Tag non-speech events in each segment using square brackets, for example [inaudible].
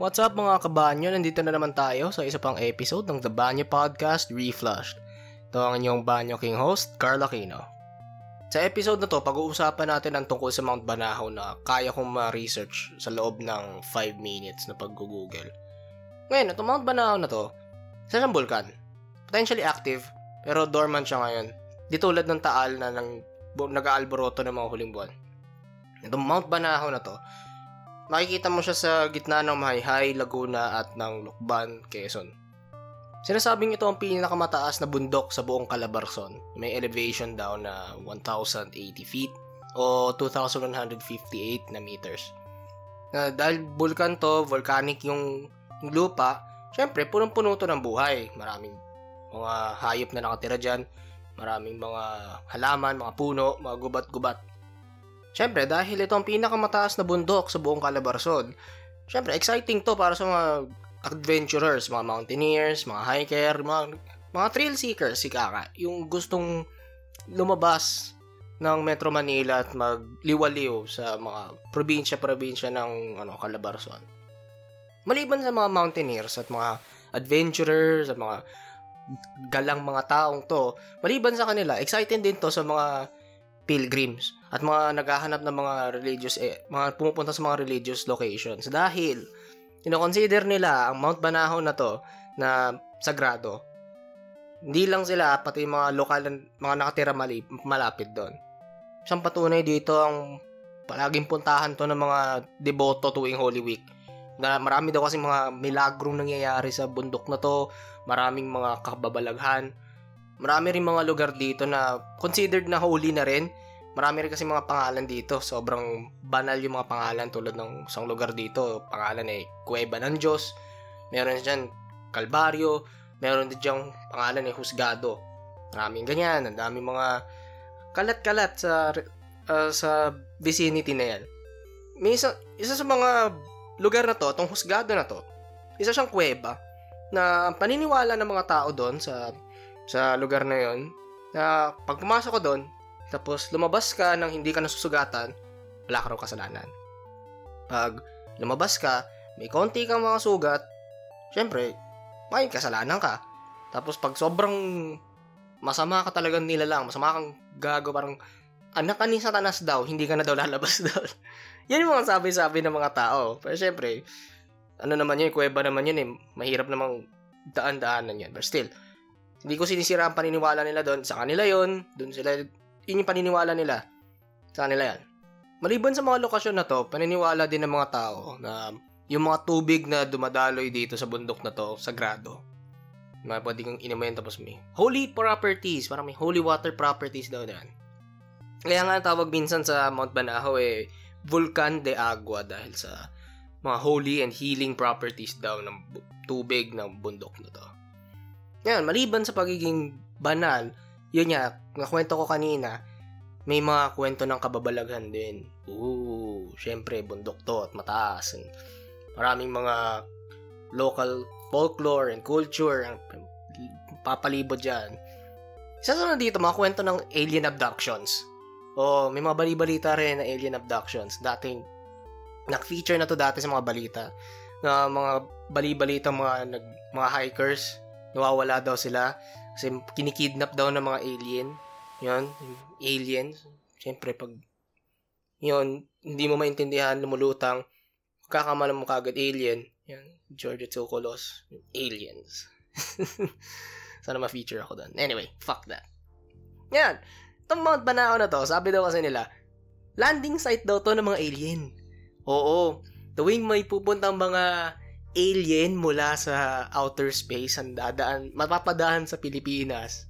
What's up mga kabanyo? Nandito na naman tayo sa isa pang episode ng The Banyo Podcast Reflushed. Ito ang inyong Banyo King host, Carl Aquino. Sa episode na to, pag-uusapan natin ang tungkol sa Mount Banahaw na kaya kong ma-research sa loob ng 5 minutes na pag-google. Ngayon, itong Mount Banahaw na to, isa siyang vulkan. Potentially active, pero dormant siya ngayon. Di tulad ng Taal na nang, nag-aalboroto ng mga huling buwan. Itong Mount Banahaw na to, makikita mo siya sa gitna ng Mahayhay, Laguna at ng Lukban, Quezon. Sinasabing ito ang pinakamataas na bundok sa buong Calabarzon. May elevation daw na 1,080 feet o 2,158 na meters. Uh, dahil vulkan to, volcanic yung, yung lupa, syempre, punong-puno to ng buhay. Maraming mga hayop na nakatira dyan, maraming mga halaman, mga puno, mga gubat-gubat. Siyempre, dahil ito ang pinakamataas na bundok sa buong Calabarzon, siyempre, exciting to para sa mga adventurers, mga mountaineers, mga hiker, mga, mga thrill seekers, si Kaka. Yung gustong lumabas ng Metro Manila at magliwaliw sa mga probinsya-probinsya ng ano, Calabarzon. Maliban sa mga mountaineers at mga adventurers at mga galang mga taong to, maliban sa kanila, excited din to sa mga pilgrims at mga naghahanap ng mga religious eh, mga pumupunta sa mga religious locations dahil kino-consider nila ang Mount Banahaw na to na sagrado. Hindi lang sila pati mga lokal mga nakatira mali, malapit doon. Isang patunay dito ang palaging puntahan to ng mga deboto tuwing Holy Week. Na marami daw kasi mga milagrong nangyayari sa bundok na to, maraming mga kababalaghan, marami rin mga lugar dito na considered na holy na rin. Marami rin kasi mga pangalan dito. Sobrang banal yung mga pangalan tulad ng isang lugar dito. Pangalan eh, Cueva ng Diyos. Meron dyan, Kalbaryo. Meron din dyan pangalan eh, Husgado. Maraming ganyan. Ang daming mga kalat-kalat sa uh, sa vicinity na yan. May isa, isa sa mga lugar na to, tong Husgado na to, isa siyang kuweba na paniniwala ng mga tao doon sa sa lugar na yon na pag pumasok ko doon, tapos lumabas ka nang hindi ka nasusugatan, wala ka raw kasalanan. Pag lumabas ka, may konti kang mga sugat, syempre, may kasalanan ka. Tapos pag sobrang masama ka talagang nilalang, masama kang gago, parang anak ka ni satanas daw, hindi ka na daw lalabas [laughs] doon. yan yung mga sabi-sabi ng mga tao. Pero syempre, ano naman yun, kuweba naman yun eh, mahirap namang daan-daanan yan. But still, hindi ko sinisira ang paniniwala nila doon. Sa kanila yon doon sila, yun yung paniniwala nila. Sa kanila yan. Maliban sa mga lokasyon na to, paniniwala din ng mga tao na yung mga tubig na dumadaloy dito sa bundok na to, sagrado. Mga pwede kong inumin tapos may holy properties, parang may holy water properties daw yan. Kaya nga tawag minsan sa Mount Banahaw eh, Vulcan de Agua dahil sa mga holy and healing properties daw ng tubig ng bundok na to. Ngayon, maliban sa pagiging banal, yun nga, nakwento ko kanina, may mga kwento ng kababalaghan din. Ooh, syempre, bundok to at mataas. And maraming mga local folklore and culture ang papalibot dyan. Isa sa dito, mga kwento ng alien abductions. O, may mga balibalita rin na alien abductions. Dating, nag-feature na to dati sa mga balita. Na mga bali-balita mga, nag, mga hikers nawawala daw sila kasi kinikidnap daw ng mga alien. Yun, aliens. Siyempre, pag yun, hindi mo maintindihan, lumulutang, kakamalan mo kagad alien. Yan, George Tsokolos, aliens. [laughs] Sana ma-feature ako doon. Anyway, fuck that. Yan, itong Mount Banao na to, sabi daw kasi nila, landing site daw to ng mga alien. Oo, tuwing may pupuntang mga alien mula sa outer space ang dadaan, mapapadahan sa Pilipinas.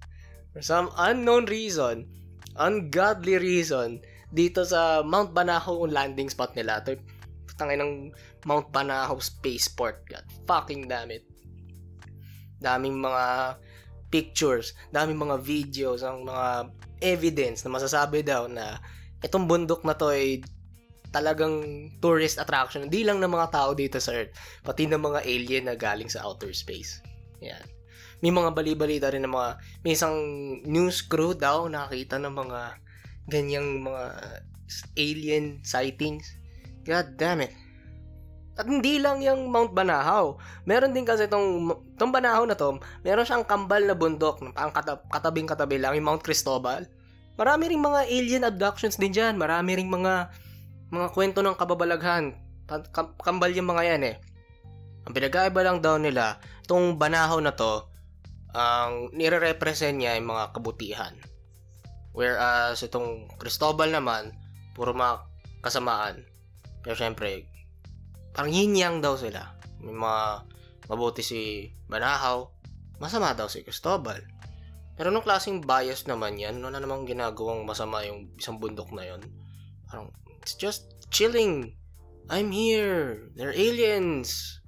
For some unknown reason, ungodly reason, dito sa Mount Banahaw ang landing spot nila. Ito, tangay ng Mount Banahaw Spaceport. God fucking damn it. Daming mga pictures, daming mga videos, ang mga evidence na masasabi daw na itong bundok na to ay talagang tourist attraction. Hindi lang ng mga tao dito sa Earth, pati ng mga alien na galing sa outer space. Yan. May mga bali-balita rin ng mga, may isang news crew daw nakakita ng mga ganyang mga alien sightings. God damn it. At hindi lang yung Mount Banahaw. Meron din kasi itong, itong Banahaw na to, meron siyang kambal na bundok, ang katab, katabing katabi lang, yung Mount Cristobal. Marami ring mga alien abductions din dyan. Marami ring mga mga kwento ng kababalaghan. Kambal yung mga yan eh. Ang pinagkaiba lang daw nila, itong Banahaw na to, ang nire-represent niya yung mga kabutihan. Whereas itong Cristobal naman, puro mga kasamaan. Pero syempre, parang yin-yang daw sila. May mga mabuti si Banahaw, masama daw si Cristobal. Pero nung klaseng bias naman yan, ano na namang ginagawang masama yung isang bundok na yon Parang, it's just chilling. I'm here. They're aliens.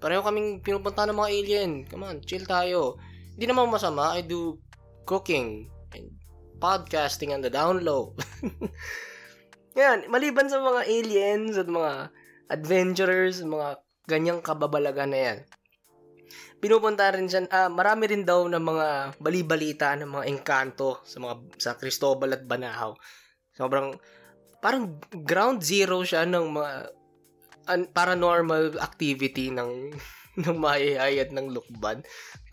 Pareho kaming pinupunta ng mga alien. Come on, chill tayo. Hindi naman masama. I do cooking and podcasting on the down low. [laughs] Yan, maliban sa mga aliens at mga adventurers, mga ganyang kababalagan na yan. Pinupunta rin siya, uh, marami rin daw ng mga balibalita ng mga engkanto sa mga sa Cristobal at Banahaw. Sobrang parang ground zero siya ng mga an, paranormal activity ng [laughs] ng mayayay at ng lukban.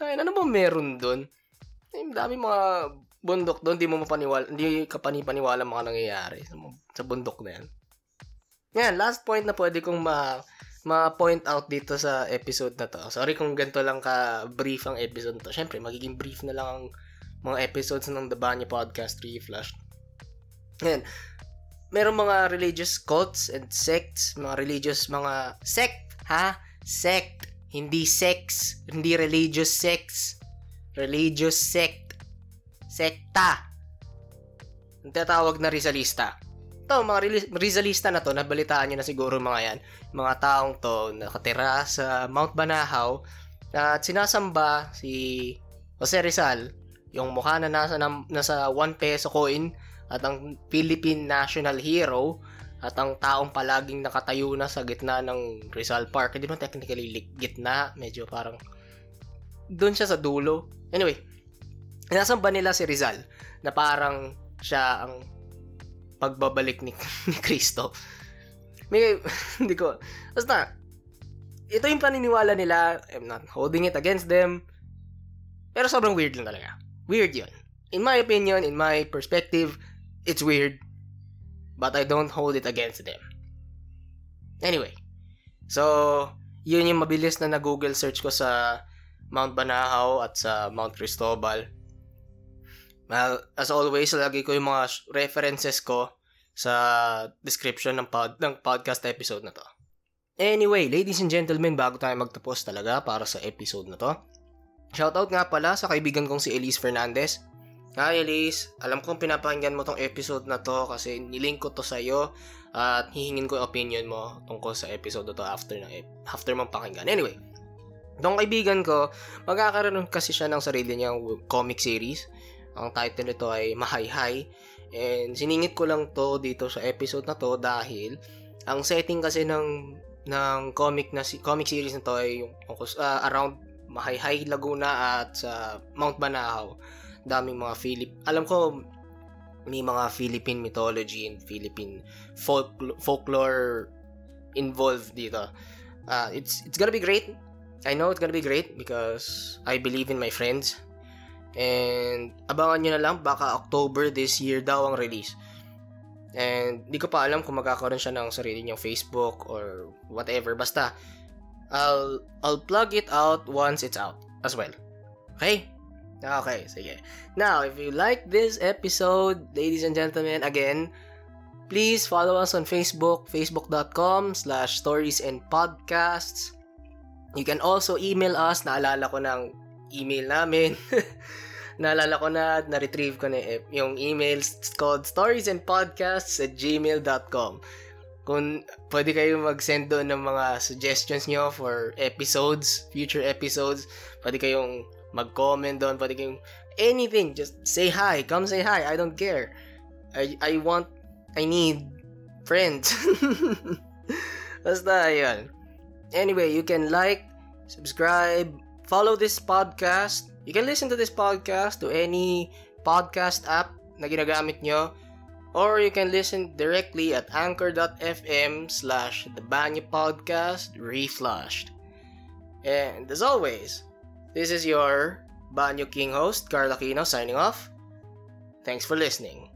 Ay, ano ba meron doon? Ay, dami mga bundok doon, hindi mo mapaniwala, hindi ka panipaniwala mga nangyayari sa, sa bundok na yan. Yan, last point na pwede kong ma ma-point out dito sa episode na to. Sorry kung ganito lang ka-brief ang episode na to. Siyempre, magiging brief na lang ang mga episodes ng The Banya Podcast Reflash. Yan. Merong mga religious cults and sects, mga religious, mga sect, ha? Sect. Hindi sex. Hindi religious sex. Religious sect. Sekta. Ang tatawag na Rizalista to, mga Rizalista na to, nabalitaan nyo na siguro mga yan, mga taong to nakatira sa Mount Banahaw at sinasamba si Jose Rizal, yung mukha na nasa, na, nasa 1 peso coin at ang Philippine National Hero at ang taong palaging nakatayo na sa gitna ng Rizal Park. Hindi man technically gitna, medyo parang doon siya sa dulo. Anyway, nasamba nila si Rizal na parang siya ang pagbabalik ni, [laughs] ni Kristo. May, [laughs] hindi ko, basta, ito yung paniniwala nila, I'm not holding it against them, pero sobrang weird lang talaga. Weird yun. In my opinion, in my perspective, it's weird, but I don't hold it against them. Anyway, so, yun yung mabilis na na-google search ko sa Mount Banahaw at sa Mount Cristobal. Well, as always, lagi ko yung mga references ko sa description ng, pod, ng podcast episode na to. Anyway, ladies and gentlemen, bago tayo magtapos talaga para sa episode na to, shoutout nga pala sa kaibigan kong si Elise Fernandez. Hi Elise, alam kong pinapakinggan mo tong episode na to kasi nilink ko to sa iyo at hihingin ko yung opinion mo tungkol sa episode to after, ng, after mong pakinggan. Anyway, Itong kaibigan ko, magkakaroon kasi siya ng sarili niyang comic series ang title nito ay Mahayhay. And siningit ko lang to dito sa episode na to dahil ang setting kasi ng ng comic na comic series na to ay yung uh, around Mahayhay Laguna at sa Mount Banahaw. Daming mga Philip. Alam ko may mga Philippine mythology and Philippine folk folklore involved dito. Uh, it's it's gonna be great. I know it's gonna be great because I believe in my friends And abangan nyo na lang, baka October this year daw ang release. And di ko pa alam kung magkakaroon siya ng sarili niyang Facebook or whatever. Basta, I'll, I'll plug it out once it's out as well. Okay? Okay, sige. Now, if you like this episode, ladies and gentlemen, again, please follow us on Facebook, facebook.com slash stories and podcasts. You can also email us, naalala ko ng email namin. [laughs] naalala ko na, na-retrieve ko na yung email called storiesandpodcasts at gmail.com. Kung pwede kayo mag-send doon ng mga suggestions nyo for episodes, future episodes, pwede kayong mag-comment doon, pwede kayong anything, just say hi, come say hi, I don't care. I, I want, I need friends. [laughs] Basta, ayun. Anyway, you can like, subscribe, follow this podcast You can listen to this podcast to any podcast app na ginagamit nyo. or you can listen directly at anchor.fm slash the Banyo Podcast Reflushed. And as always, this is your Banyo King host, Carl Aquino, signing off. Thanks for listening.